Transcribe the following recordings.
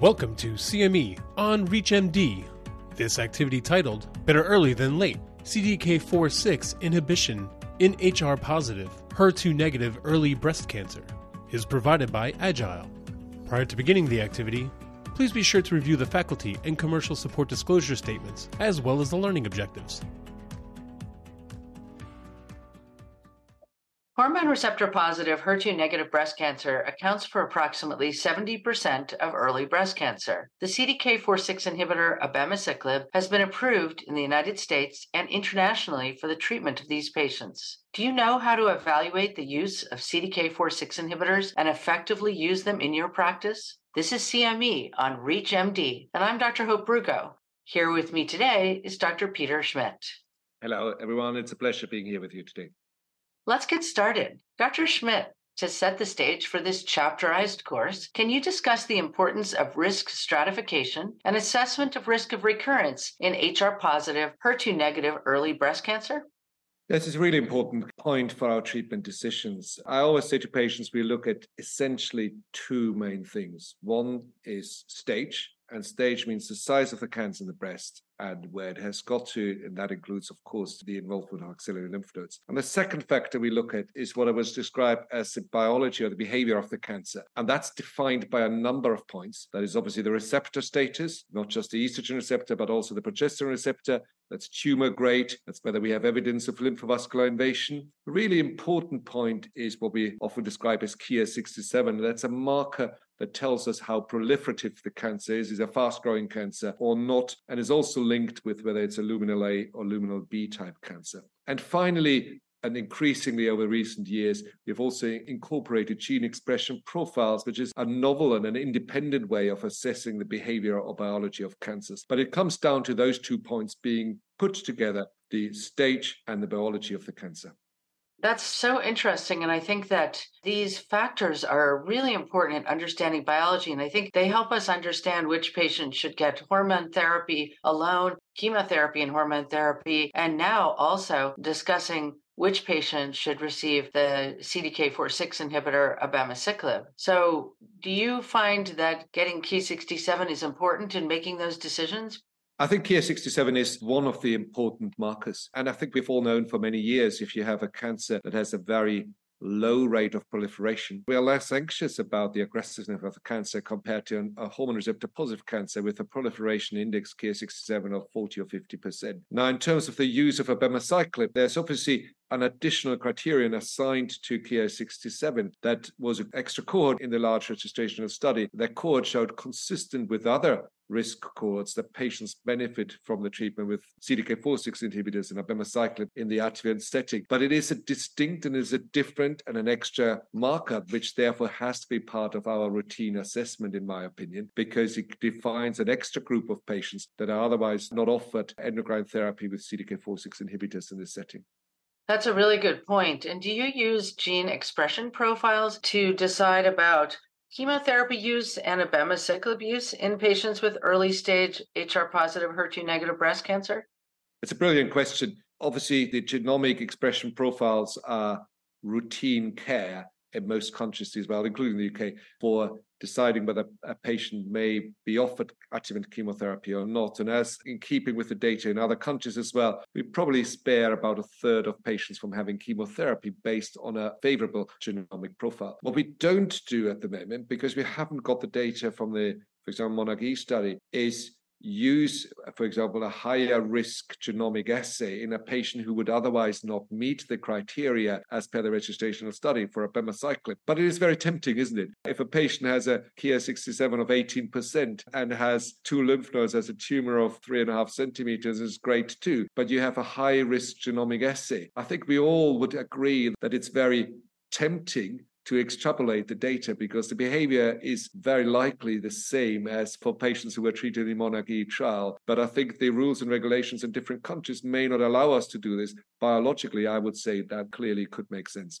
Welcome to CME on ReachMD. This activity titled Better Early Than Late CDK4 Inhibition in HR Positive, HER2 Negative Early Breast Cancer is provided by Agile. Prior to beginning the activity, please be sure to review the faculty and commercial support disclosure statements as well as the learning objectives. Hormone receptor positive HER2 negative breast cancer accounts for approximately 70% of early breast cancer. The CDK4/6 inhibitor abemaciclib has been approved in the United States and internationally for the treatment of these patients. Do you know how to evaluate the use of CDK4/6 inhibitors and effectively use them in your practice? This is CME on ReachMD, and I'm Dr. Hope Rugo. Here with me today is Dr. Peter Schmid. Hello, everyone. It's a pleasure being here with you today. Let's get started. Dr. Schmid, to set the stage for this chapterized course, can you discuss the importance of risk stratification and assessment of risk of recurrence in HR positive, HER2 negative early breast cancer? This is a really important point for our treatment decisions. I always say to patients, we look at essentially two main things. One is stage, and stage means the size of the cancer in the breast and where it has got to, and that includes, of course, the involvement of axillary lymph nodes. And the second factor we look at is what I was described as the biology or the behavior of the cancer. And that's defined by a number of points. That is obviously the receptor status, not just the estrogen receptor, but also the progesterone receptor. That's tumor grade. That's whether we have evidence of lymphovascular invasion. A really important point is what we often describe as Ki67. That's a marker that tells us how proliferative the cancer is, is a fast growing cancer or not, and is also linked with whether it's a luminal A or luminal B type cancer. And finally, and increasingly over recent years, we've also incorporated gene expression profiles, which is a novel and an independent way of assessing the behavior or biology of cancers. But it comes down to those two points being put together the stage and the biology of the cancer. That's so interesting. And I think that these factors are really important in understanding biology. And I think they help us understand which patients should get hormone therapy alone, chemotherapy and hormone therapy, and now also discussing which patients should receive the CDK4/6 inhibitor abemaciclib. So, do you find that getting Ki67 is important in making those decisions? I think Ki67 is one of the important markers. And I think we've all known for many years if you have a cancer that has a very low rate of proliferation, we are less anxious about the aggressiveness of the cancer compared to a hormone receptor positive cancer with a proliferation index Ki67 of 40 or 50%. Now, in terms of the use of abemaciclib, there's obviously an additional criterion assigned to Ki67 that was extra cohort in the large registrational study. That cohort showed consistent with other risk cohorts that patients benefit from the treatment with CDK4/6 inhibitors and abemaciclib in the adjuvant setting. But it is a distinct and is a different and an extra marker, which therefore has to be part of our routine assessment, in my opinion, because it defines an extra group of patients that are otherwise not offered endocrine therapy with CDK4/6 inhibitors in this setting. That's a really good point. And do you use gene expression profiles to decide about chemotherapy use and abemaciclib use in patients with early stage HR positive HER2 negative breast cancer? It's a brilliant question. Obviously, the genomic expression profiles are routine care in most countries as well, including the UK, for deciding whether a patient may be offered adjuvant chemotherapy or not. And as in keeping with the data in other countries as well, we probably spare about a third of patients from having chemotherapy based on a favorable genomic profile. What we don't do at the moment, because we haven't got the data from the, for example, monarch study, is use, for example, a higher risk genomic assay in a patient who would otherwise not meet the criteria as per the registrational study for a abemaciclib. But it is very tempting, isn't it? If a patient has a Ki67 of 18% and has two lymph nodes as a tumor of three and a half centimeters, is great too. But you have a high risk genomic assay. I think we all would agree that it's very tempting to extrapolate the data because the behavior is very likely the same as for patients who were treated in the monarch-E trial. But I think the rules and regulations in different countries may not allow us to do this. Biologically, I would say that clearly could make sense.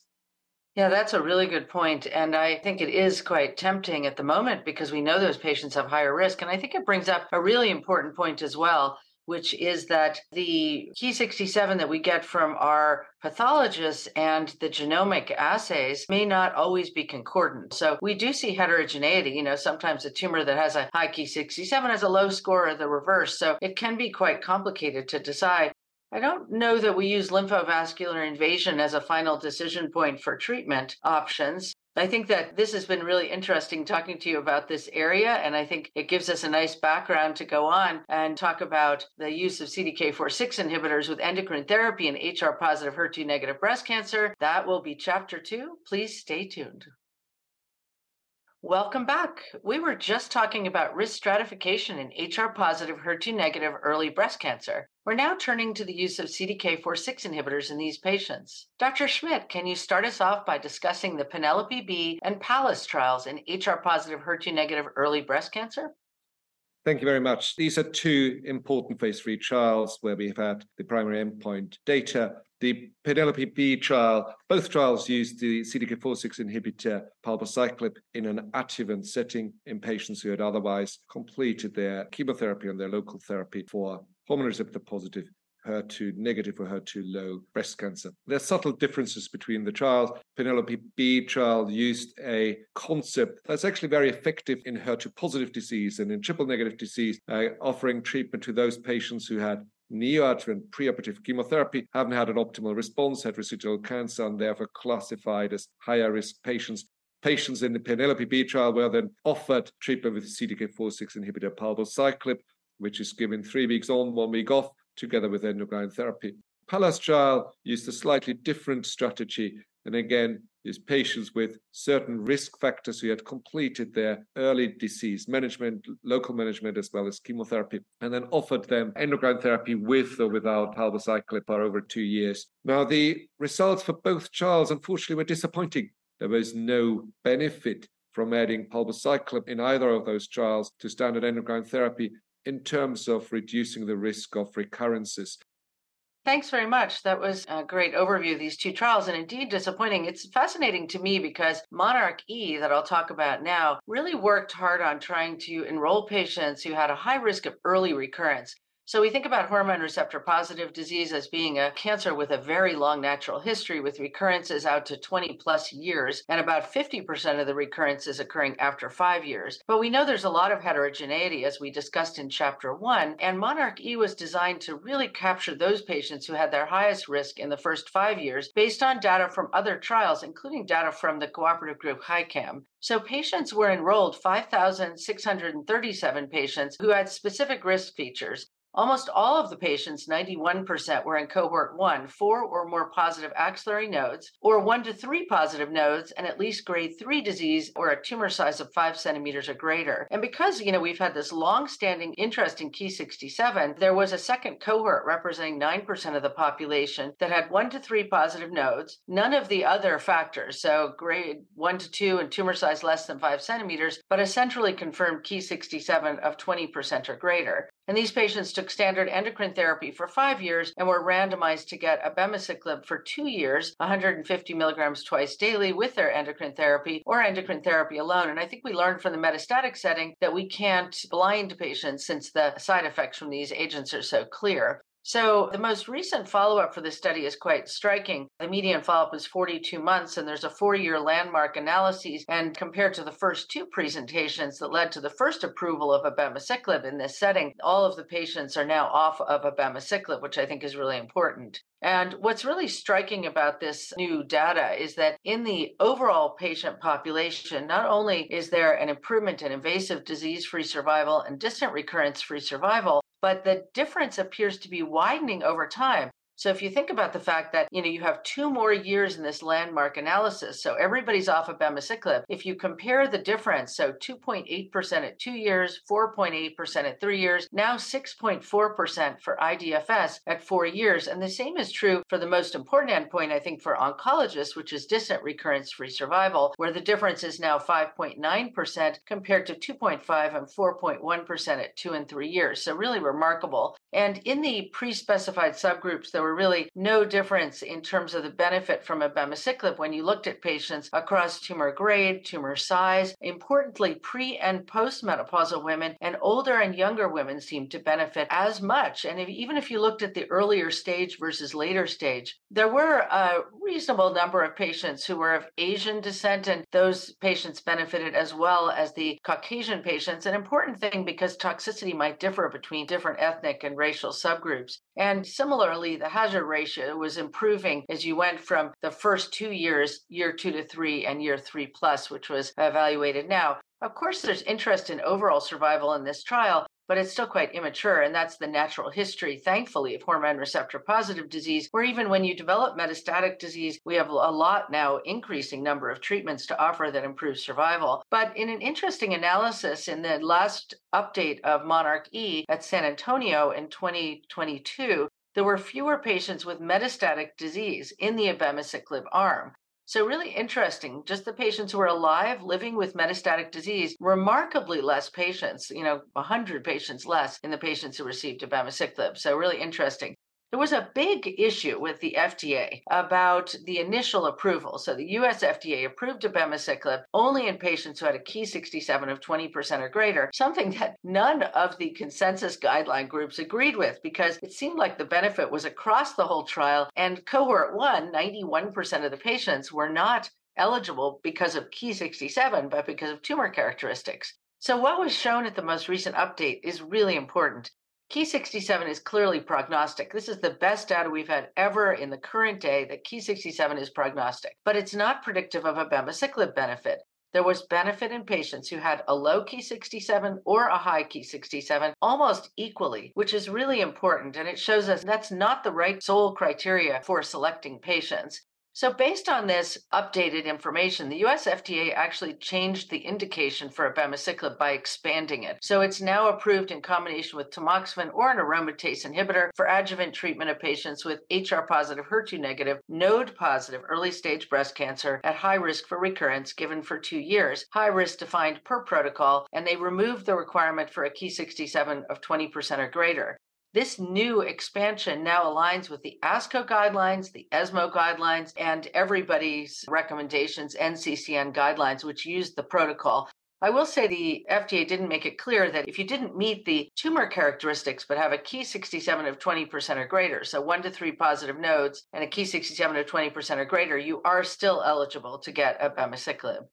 Yeah, that's a really good point. And I think it is quite tempting at the moment because we know those patients have higher risk. And I think it brings up a really important point as well which is that the Ki67 that we get from our pathologists and the genomic assays may not always be concordant. So we do see heterogeneity. You know, sometimes a tumor that has a high Ki67 has a low score or the reverse. So it can be quite complicated to decide. I don't know that we use lymphovascular invasion as a final decision point for treatment options. I think that this has been really interesting talking to you about this area, and I think it gives us a nice background to go on and talk about the use of CDK4/6 inhibitors with endocrine therapy in HR positive, HER2 negative breast cancer. That will be chapter two. Please stay tuned. Welcome back. We were just talking about risk stratification in HR positive, HER2 negative early breast cancer. We're now turning to the use of CDK4/6 inhibitors in these patients. Dr. Schmid, can you start us off by discussing the Penelope B and PALLAS trials in HR positive, HER2 negative early breast cancer? Thank you very much. These are two important phase three trials where we have had the primary endpoint data the Penelope B trial, both trials used the CDK4/6 inhibitor palbociclib in an adjuvant setting in patients who had otherwise completed their chemotherapy and their local therapy for hormone receptor positive HER2 negative or HER2 low breast cancer. There are subtle differences between the trials. Penelope B trial used a concept that's actually very effective in HER2 positive disease and in triple negative disease, uh, offering treatment to those patients who had neoadjuvant preoperative chemotherapy haven't had an optimal response, had residual cancer, and therefore classified as higher risk patients. Patients in the Penelope B trial were then offered treatment with CDK4/6 inhibitor palbociclib, which is given three weeks on, one week off, together with endocrine therapy. PALLAS trial used a slightly different strategy, and again is patients with certain risk factors who had completed their early disease management, local management, as well as chemotherapy, and then offered them endocrine therapy with or without palbociclib for over two years. Now, the results for both trials, unfortunately, were disappointing. There was no benefit from adding palbociclib in either of those trials to standard endocrine therapy in terms of reducing the risk of recurrences. Thanks very much. That was a great overview of these two trials and indeed disappointing. It's fascinating to me because Monarch E, that I'll talk about now, really worked hard on trying to enroll patients who had a high risk of early recurrence. So we think about hormone receptor positive disease as being a cancer with a very long natural history with recurrences out to 20 plus years and about 50% of the recurrences occurring after 5 years. But we know there's a lot of heterogeneity as we discussed in chapter 1 and Monarch E was designed to really capture those patients who had their highest risk in the first 5 years based on data from other trials including data from the cooperative group HiCam. So patients were enrolled 5,637 patients who had specific risk features. Almost all of the patients, 91%, were in cohort one, four or more positive axillary nodes, or one to three positive nodes, and at least grade three disease or a tumor size of five centimeters or greater. And because, you know, we've had this long-standing interest in Ki67, there was a second cohort representing 9% of the population that had one to three positive nodes, none of the other factors, so grade one to two and tumor size less than five centimeters, but a centrally confirmed Ki67 of 20% or greater. And these patients took standard endocrine therapy for five years and were randomized to get abemaciclib for two years, 150 milligrams twice daily with their endocrine therapy or endocrine therapy alone. And I think we learned from the metastatic setting that we can't blind patients since the side effects from these agents are so clear. So the most recent follow up for this study is quite striking. The median follow up is 42 months, and there's a four year landmark analysis. And compared to the first two presentations that led to the first approval of abemaciclib in this setting, all of the patients are now off of abemaciclib, which I think is really important. And what's really striking about this new data is that in the overall patient population, not only is there an improvement in invasive disease free survival and distant recurrence free survival, but the difference appears to be widening over time. So if you think about the fact that, you know, you have two more years in this landmark analysis, so everybody's off of abemaciclib. If you compare the difference, so 2.8% at two years, 4.8% at three years, now 6.4% for IDFS at four years. And the same is true for the most important endpoint, I think, for oncologists, which is distant recurrence-free survival, where the difference is now 5.9% compared to 2.5 and 4.1% at two and three years. So really remarkable. And in the pre-specified subgroups, there were really no difference in terms of the benefit from abemaciclib when you looked at patients across tumor grade, tumor size. Importantly, pre and postmenopausal women and older and younger women seemed to benefit as much. And if, even if you looked at the earlier stage versus later stage, there were a reasonable number of patients who were of Asian descent, and those patients benefited as well as the Caucasian patients. An important thing because toxicity might differ between different ethnic and racial subgroups. And similarly, the hazard ratio was improving as you went from the first two years, year two to three, and year three plus, which was evaluated now. Of course, there's interest in overall survival in this trial, but it's still quite immature. And that's the natural history, thankfully, of hormone receptor positive disease, where even when you develop metastatic disease, we have a lot now increasing number of treatments to offer that improve survival. But in an interesting analysis in the last update of Monarch E at San Antonio in 2022, there were fewer patients with metastatic disease in the abemaciclib arm. So, really interesting. Just the patients who are alive living with metastatic disease, remarkably less patients, you know, 100 patients less in the patients who received abemaciclib. So, really interesting. There was a big issue with the FDA about the initial approval. So the US FDA approved abemaciclib only in patients who had a Ki67 of 20% or greater, something that none of the consensus guideline groups agreed with because it seemed like the benefit was across the whole trial. And cohort one, 91% of the patients were not eligible because of Ki67, but because of tumor characteristics. So, what was shown at the most recent update is really important. Ki67 is clearly prognostic. This is the best data we've had ever in the current day that Ki67 is prognostic, but it's not predictive of a abemaciclib benefit. There was benefit in patients who had a low Ki67 or a high Ki67 almost equally, which is really important. And it shows us that's not the right sole criteria for selecting patients. So, based on this updated information, the US FDA actually changed the indication for abemaciclib by expanding it. So, it's now approved in combination with tamoxifen or an aromatase inhibitor for adjuvant treatment of patients with HR positive, HER2 negative, node positive early stage breast cancer at high risk for recurrence given for two years, high risk defined per protocol, and they removed the requirement for a Ki67 of 20% or greater. This new expansion now aligns with the ASCO guidelines, the ESMO guidelines, and everybody's recommendations, NCCN guidelines, which use the protocol. I will say the FDA didn't make it clear that if you didn't meet the tumor characteristics but have a Ki67 of 20% or greater, so one to three positive nodes and a Ki67 of 20% or greater, you are still eligible to get a abemaciclib.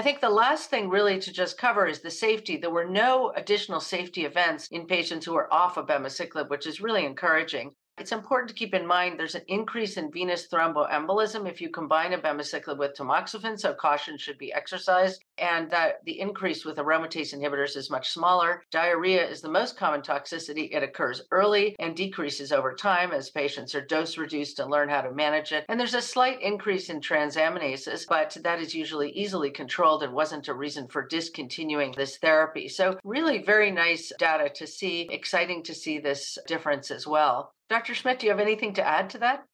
I think the last thing really to just cover is the safety. There were no additional safety events in patients who were off abemaciclib, which is really encouraging. It's important to keep in mind there's an increase in venous thromboembolism if you combine abemaciclib with tamoxifen, so caution should be exercised, and that the increase with aromatase inhibitors is much smaller. Diarrhea is the most common toxicity. It occurs early and decreases over time as patients are dose reduced and learn how to manage it. And there's a slight increase in transaminases, but that is usually easily controlled and wasn't a reason for discontinuing this therapy. So, really very nice data to see, exciting to see this difference as well. Dr. Schmid, do you have anything to add to that?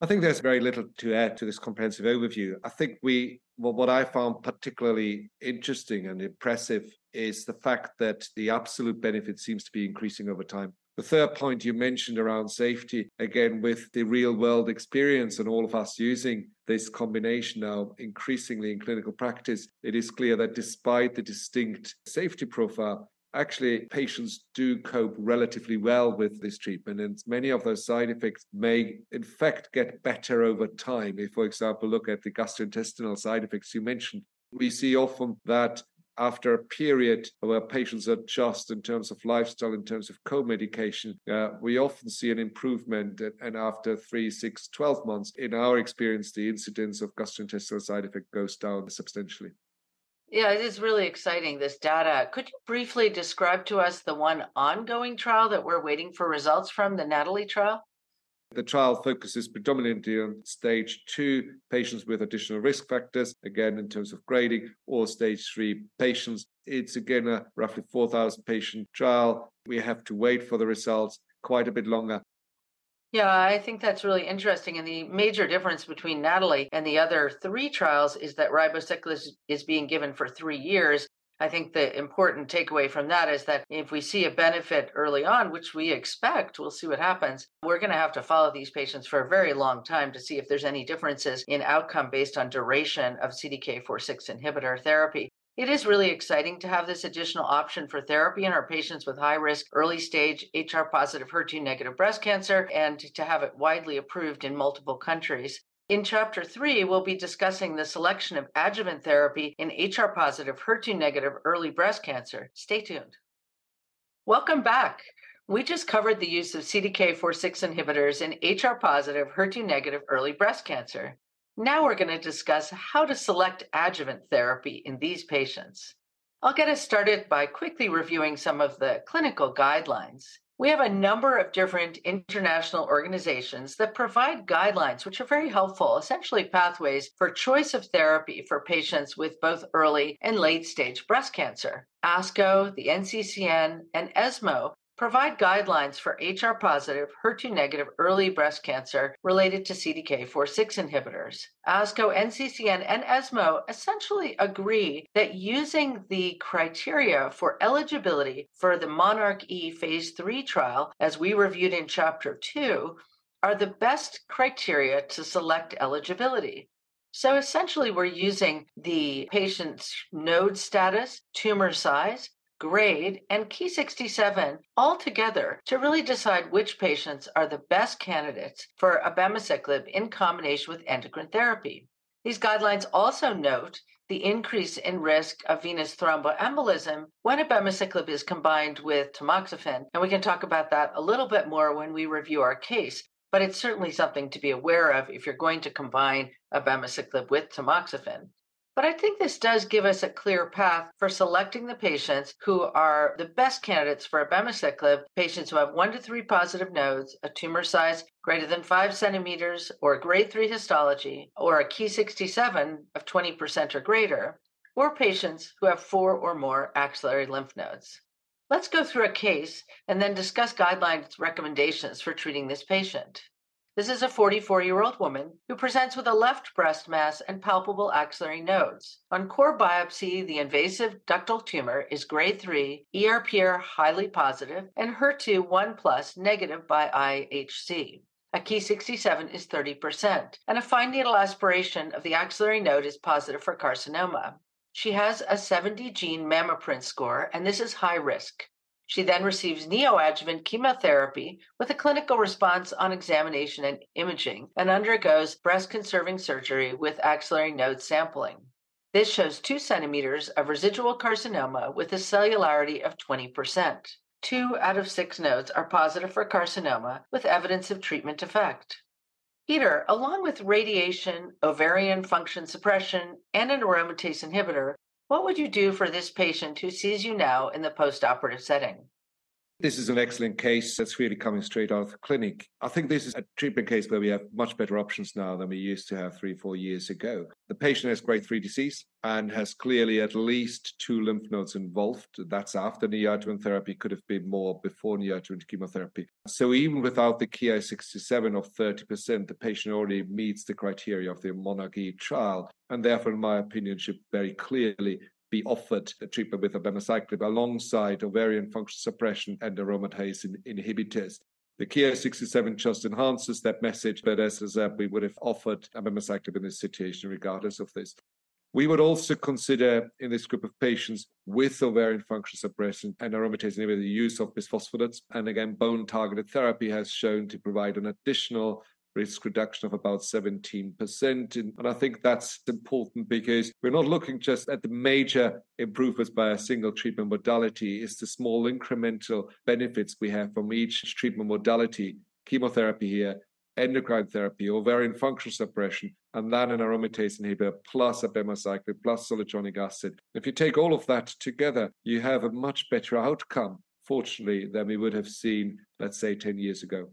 I think there's very little to add to this comprehensive overview. I think we, well, what I found particularly interesting and impressive is the fact that the absolute benefit seems to be increasing over time. The third point you mentioned around safety, again, with the real world experience and all of us using this combination now increasingly in clinical practice, it is clear that despite the distinct safety profile, actually patients do cope relatively well with this treatment and many of those side effects may in fact get better over time if for example look at the gastrointestinal side effects you mentioned we see often that after a period where patients adjust in terms of lifestyle, in terms of co-medication, uh, we often see an improvement. And after three, six, 12 months, in our experience, the incidence of gastrointestinal side effect goes down substantially. Yeah, it is really exciting, this data. Could you briefly describe to us the one ongoing trial that we're waiting for results from, the NATALEE trial? The trial focuses predominantly on stage two patients with additional risk factors, again, in terms of grading, or stage three patients. It's again a roughly 4,000 patient trial. We have to wait for the results quite a bit longer. Yeah, I think that's really interesting. And the major difference between NATALEE and the other three trials is that ribociclib is being given for three years, I think the important takeaway from that is that if we see a benefit early on, which we expect, we'll see what happens. We're going to have to follow these patients for a very long time to see if there's any differences in outcome based on duration of CDK4/6 inhibitor therapy. It is really exciting to have this additional option for therapy in our patients with high risk, early stage HR positive, HER2 negative breast cancer, and to have it widely approved in multiple countries. In chapter three, we'll be discussing the selection of adjuvant therapy in HR positive, HER2 negative early breast cancer. Stay tuned. Welcome back. We just covered the use of CDK4/6 inhibitors in HR positive, HER2 negative early breast cancer. Now we're going to discuss how to select adjuvant therapy in these patients. I'll get us started by quickly reviewing some of the clinical guidelines. We have a number of different international organizations that provide guidelines, which are very helpful, essentially pathways for choice of therapy for patients with both early and late stage breast cancer. ASCO, the NCCN, and ESMO provide guidelines for HR positive, HER2 negative early breast cancer related to CDK4/6 inhibitors. ASCO, NCCN, and ESMO essentially agree that using the criteria for eligibility for the Monarch E phase 3 trial, as we reviewed in chapter 2, are the best criteria to select eligibility. So essentially, we're using the patient's node status, tumor size, grade, and Ki67 all together to really decide which patients are the best candidates for abemaciclib in combination with endocrine therapy. These guidelines also note the increase in risk of venous thromboembolism when abemaciclib is combined with tamoxifen, and we can talk about that a little bit more when we review our case. But it's certainly something to be aware of if you're going to combine abemaciclib with tamoxifen. But I think this does give us a clear path for selecting the patients who are the best candidates for abemaciclib, patients who have one to three positive nodes, a tumor size greater than five centimeters, or grade three histology, or a Ki67 of 20% or greater, or patients who have four or more axillary lymph nodes. Let's go through a case and then discuss guidelines recommendations for treating this patient. This is a 44 year old woman who presents with a left breast mass and palpable axillary nodes. On core biopsy, the invasive ductal tumor is grade 3, ERPR highly positive, and HER2 1 plus negative by IHC. A Ki67 is 30%, and a fine needle aspiration of the axillary node is positive for carcinoma. She has a 70 gene MammaPrint score, and this is high risk. She then receives neoadjuvant chemotherapy with a clinical response on examination and imaging and undergoes breast conserving surgery with axillary node sampling. This shows 2 centimeters of residual carcinoma with a cellularity of 20%. Two out of six nodes are positive for carcinoma with evidence of treatment effect. Peter, along with radiation, ovarian function suppression, and an aromatase inhibitor, what would you do for this patient who sees you now in the postoperative setting? This is an excellent case that's really coming straight out of the clinic. I think this is a treatment case where we have much better options now than we used to have three, four years ago. The patient has grade 3 disease and has clearly at least two lymph nodes involved. That's after neoadjuvant therapy, could have been more before neoadjuvant chemotherapy. So even without the Ki67 of 30%, the patient already meets the criteria of the Monarch E trial and therefore, in my opinion, should very clearly be offered a treatment with abemaciclib alongside ovarian function suppression and aromatase inhibitors. The Ki67 just enhances that message, but as I said, uh, we would have offered abemaciclib in this situation regardless of this. We would also consider in this group of patients with ovarian function suppression and aromatase inhibitor the use of bisphosphonates. And again, bone targeted therapy has shown to provide an additional risk reduction of about 17%. And I think that's important because we're not looking just at the major improvements by a single treatment modality, it's the small incremental benefits we have from each treatment modality, chemotherapy here, endocrine therapy, ovarian function suppression, and then an aromatase inhibitor plus abemaciclib plus zoledronic acid. If you take all of that together, you have a much better outcome, fortunately, than we would have seen, let's say, 10 years ago.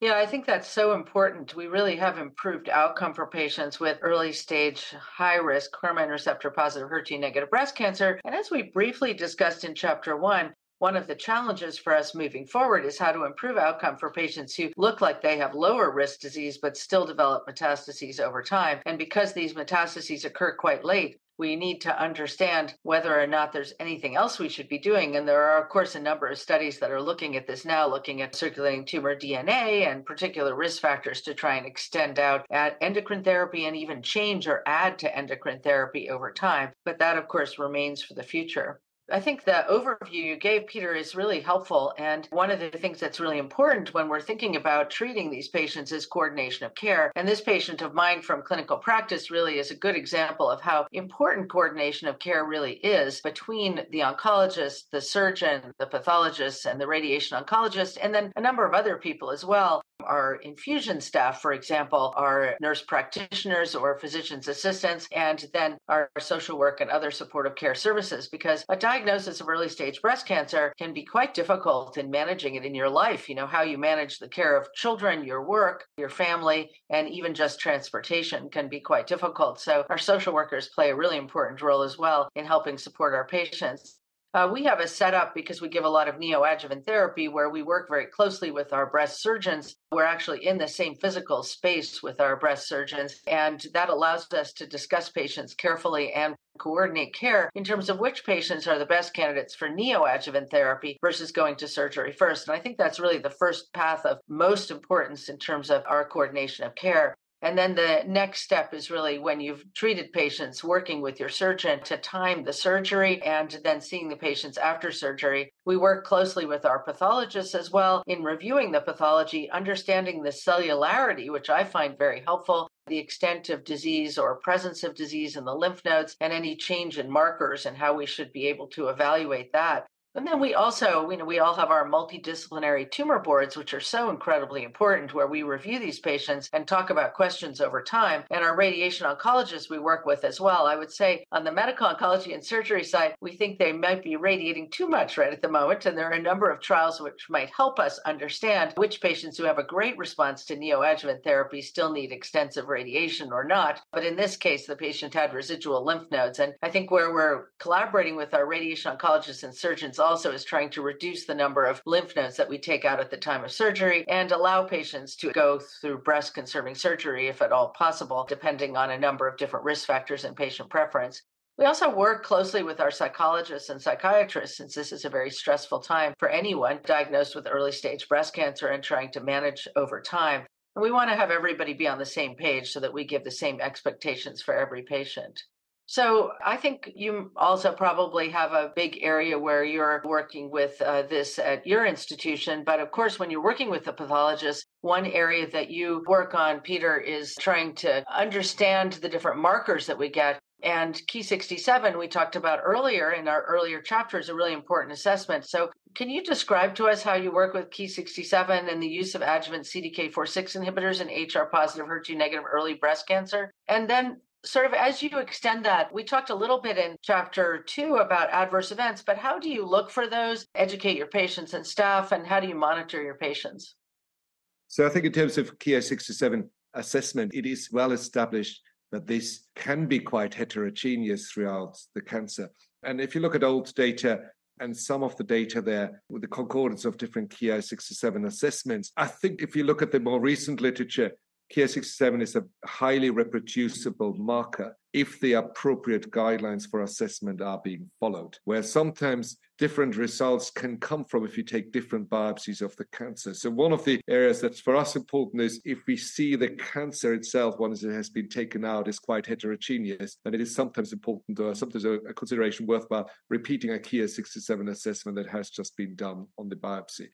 Yeah, I think that's so important. We really have improved outcome for patients with early stage, high risk hormone receptor positive HER2 negative breast cancer. And as we briefly discussed in chapter one, one of the challenges for us moving forward is how to improve outcome for patients who look like they have lower risk disease but still develop metastases over time. And because these metastases occur quite late, we need to understand whether or not there's anything else we should be doing. And there are, of course, a number of studies that are looking at this now, looking at circulating tumor DNA and particular risk factors to try and extend out at endocrine therapy and even change or add to endocrine therapy over time. But that, of course, remains for the future. I think the overview you gave, Peter, is really helpful. And one of the things that's really important when we're thinking about treating these patients is coordination of care. And this patient of mine from clinical practice really is a good example of how important coordination of care really is between the oncologist, the surgeon, the pathologist, and the radiation oncologist, and then a number of other people as well. Our infusion staff, for example, are nurse practitioners or physician's assistants, and then our social work and other supportive care services. Because a diagnosis of early stage breast cancer can be quite difficult in managing it in your life. You know, how you manage the care of children, your work, your family, and even just transportation can be quite difficult. So, our social workers play a really important role as well in helping support our patients. Uh, we have a setup because we give a lot of neoadjuvant therapy where we work very closely with our breast surgeons. We're actually in the same physical space with our breast surgeons, and that allows us to discuss patients carefully and coordinate care in terms of which patients are the best candidates for neoadjuvant therapy versus going to surgery first. And I think that's really the first path of most importance in terms of our coordination of care. And then the next step is really when you've treated patients, working with your surgeon to time the surgery and then seeing the patients after surgery. We work closely with our pathologists as well in reviewing the pathology, understanding the cellularity, which I find very helpful, the extent of disease or presence of disease in the lymph nodes, and any change in markers and how we should be able to evaluate that. And then we also, you know, we all have our multidisciplinary tumor boards, which are so incredibly important, where we review these patients and talk about questions over time. And our radiation oncologists we work with as well. I would say on the medical oncology and surgery side, we think they might be radiating too much right at the moment. And there are a number of trials which might help us understand which patients who have a great response to neoadjuvant therapy still need extensive radiation or not. But in this case, the patient had residual lymph nodes. And I think where we're collaborating with our radiation oncologists and surgeons also is trying to reduce the number of lymph nodes that we take out at the time of surgery and allow patients to go through breast conserving surgery if at all possible, depending on a number of different risk factors and patient preference. We also work closely with our psychologists and psychiatrists since this is a very stressful time for anyone diagnosed with early stage breast cancer and trying to manage over time. And we want to have everybody be on the same page so that we give the same expectations for every patient. So I think you also probably have a big area where you're working with uh, this at your institution. But of course, when you're working with the pathologist, one area that you work on, Peter, is trying to understand the different markers that we get. And Ki67, we talked about earlier in our earlier chapter, is a really important assessment. So, can you describe to us how you work with Ki67 and the use of adjuvant CDK4/6 inhibitors in HR positive, HER2 negative early breast cancer? And then sort of as you extend that, we talked a little bit in chapter two about adverse events, but how do you look for those, educate your patients and staff, and how do you monitor your patients? So I think in terms of Ki67 assessment, it is well established that this can be quite heterogeneous throughout the cancer. And if you look at old data, and some of the data there with the concordance of different Ki67 assessments. I think if you look at the more recent literature, Ki67 is a highly reproducible marker if the appropriate guidelines for assessment are being followed, where sometimes different results can come from if you take different biopsies of the cancer. So, one of the areas that's for us important is if we see the cancer itself, once it has been taken out, is quite heterogeneous, then it is sometimes important or sometimes a, a consideration worthwhile repeating a Ki67 assessment that has just been done on the biopsy.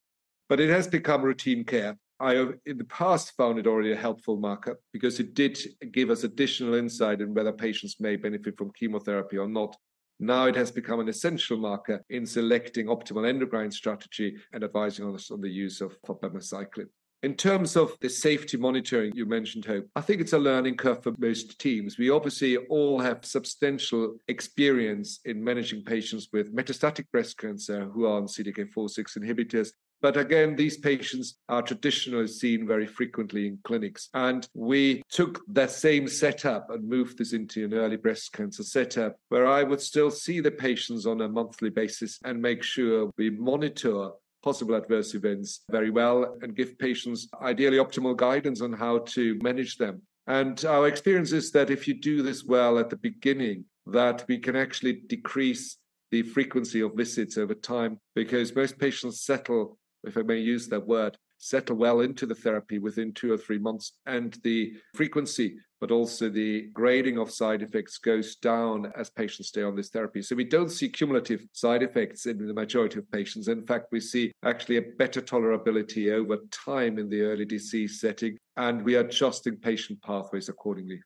But it has become routine care. I, in the past, found it already a helpful marker because it did give us additional insight in whether patients may benefit from chemotherapy or not. Now it has become an essential marker in selecting optimal endocrine strategy and advising us on the use of abemaciclib. In terms of the safety monitoring you mentioned, Hope, I think it's a learning curve for most teams. We obviously all have substantial experience in managing patients with metastatic breast cancer who are on CDK4/6 inhibitors but again, these patients are traditionally seen very frequently in clinics. And we took that same setup and moved this into an early breast cancer setup where I would still see the patients on a monthly basis and make sure we monitor possible adverse events very well and give patients ideally optimal guidance on how to manage them. And our experience is that if you do this well at the beginning, that we can actually decrease the frequency of visits over time because most patients settle, if I may use that word, settle well into the therapy within two or three months. And the frequency, but also the grading of side effects goes down as patients stay on this therapy. So we don't see cumulative side effects in the majority of patients. In fact, we see actually a better tolerability over time in the early disease setting, and we are adjusting patient pathways accordingly.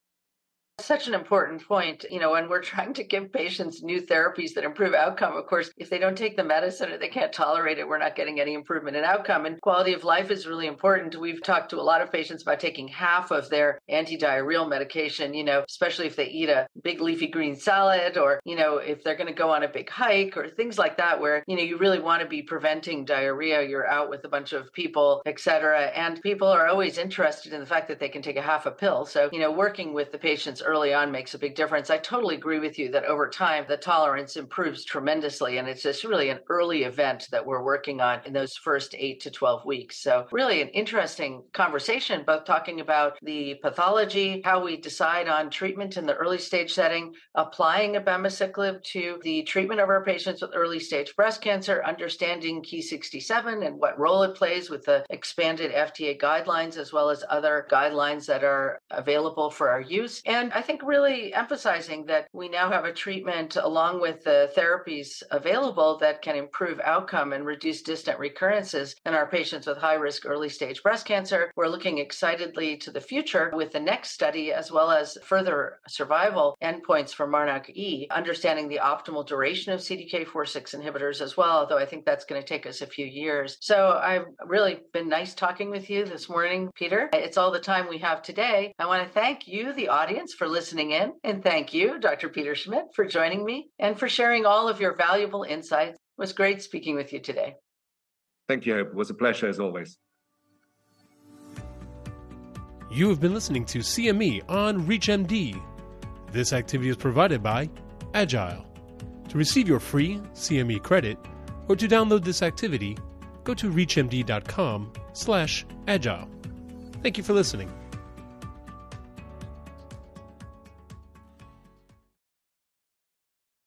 Such an important point. You know, when we're trying to give patients new therapies that improve outcome, of course, if they don't take the medicine or they can't tolerate it, we're not getting any improvement in outcome. And quality of life is really important. We've talked to a lot of patients about taking half of their antidiarrheal medication, you know, especially if they eat a big leafy green salad or, you know, if they're going to go on a big hike or things like that, where, you know, you really want to be preventing diarrhea. You're out with a bunch of people, etc. And people are always interested in the fact that they can take a half a pill. So, you know, working with the patients early on makes a big difference. I totally agree with you that over time the tolerance improves tremendously. And it's just really an early event that we're working on in those first eight to 12 weeks. So, really, an interesting conversation, both talking about the pathology, how we decide on treatment in the early stage setting, applying abemaciclib to the treatment of our patients with early stage breast cancer, understanding Ki67 and what role it plays with the expanded FDA guidelines, as well as other guidelines that are available for our use. And I think really emphasizing that we now have a treatment along with the therapies available that can improve outcome and reduce distant recurrences in our patients with high risk early stage breast cancer. We're looking excitedly to the future with the next study, as well as further survival endpoints for Monarch E, understanding the optimal duration of CDK4/6 inhibitors as well, although I think that's going to take us a few years. So I've really been nice talking with you this morning, Peter. It's all the time we have today. I want to thank you, the audience, for listening listening in. And thank you, Dr. Peter Schmid, for joining me and for sharing all of your valuable insights. It was great speaking with you today. Thank you. It was a pleasure as always. You have been listening to CME on ReachMD. This activity is provided by Agile. To receive your free CME credit or to download this activity, go to reachmd.com/slash Agile. Thank you for listening.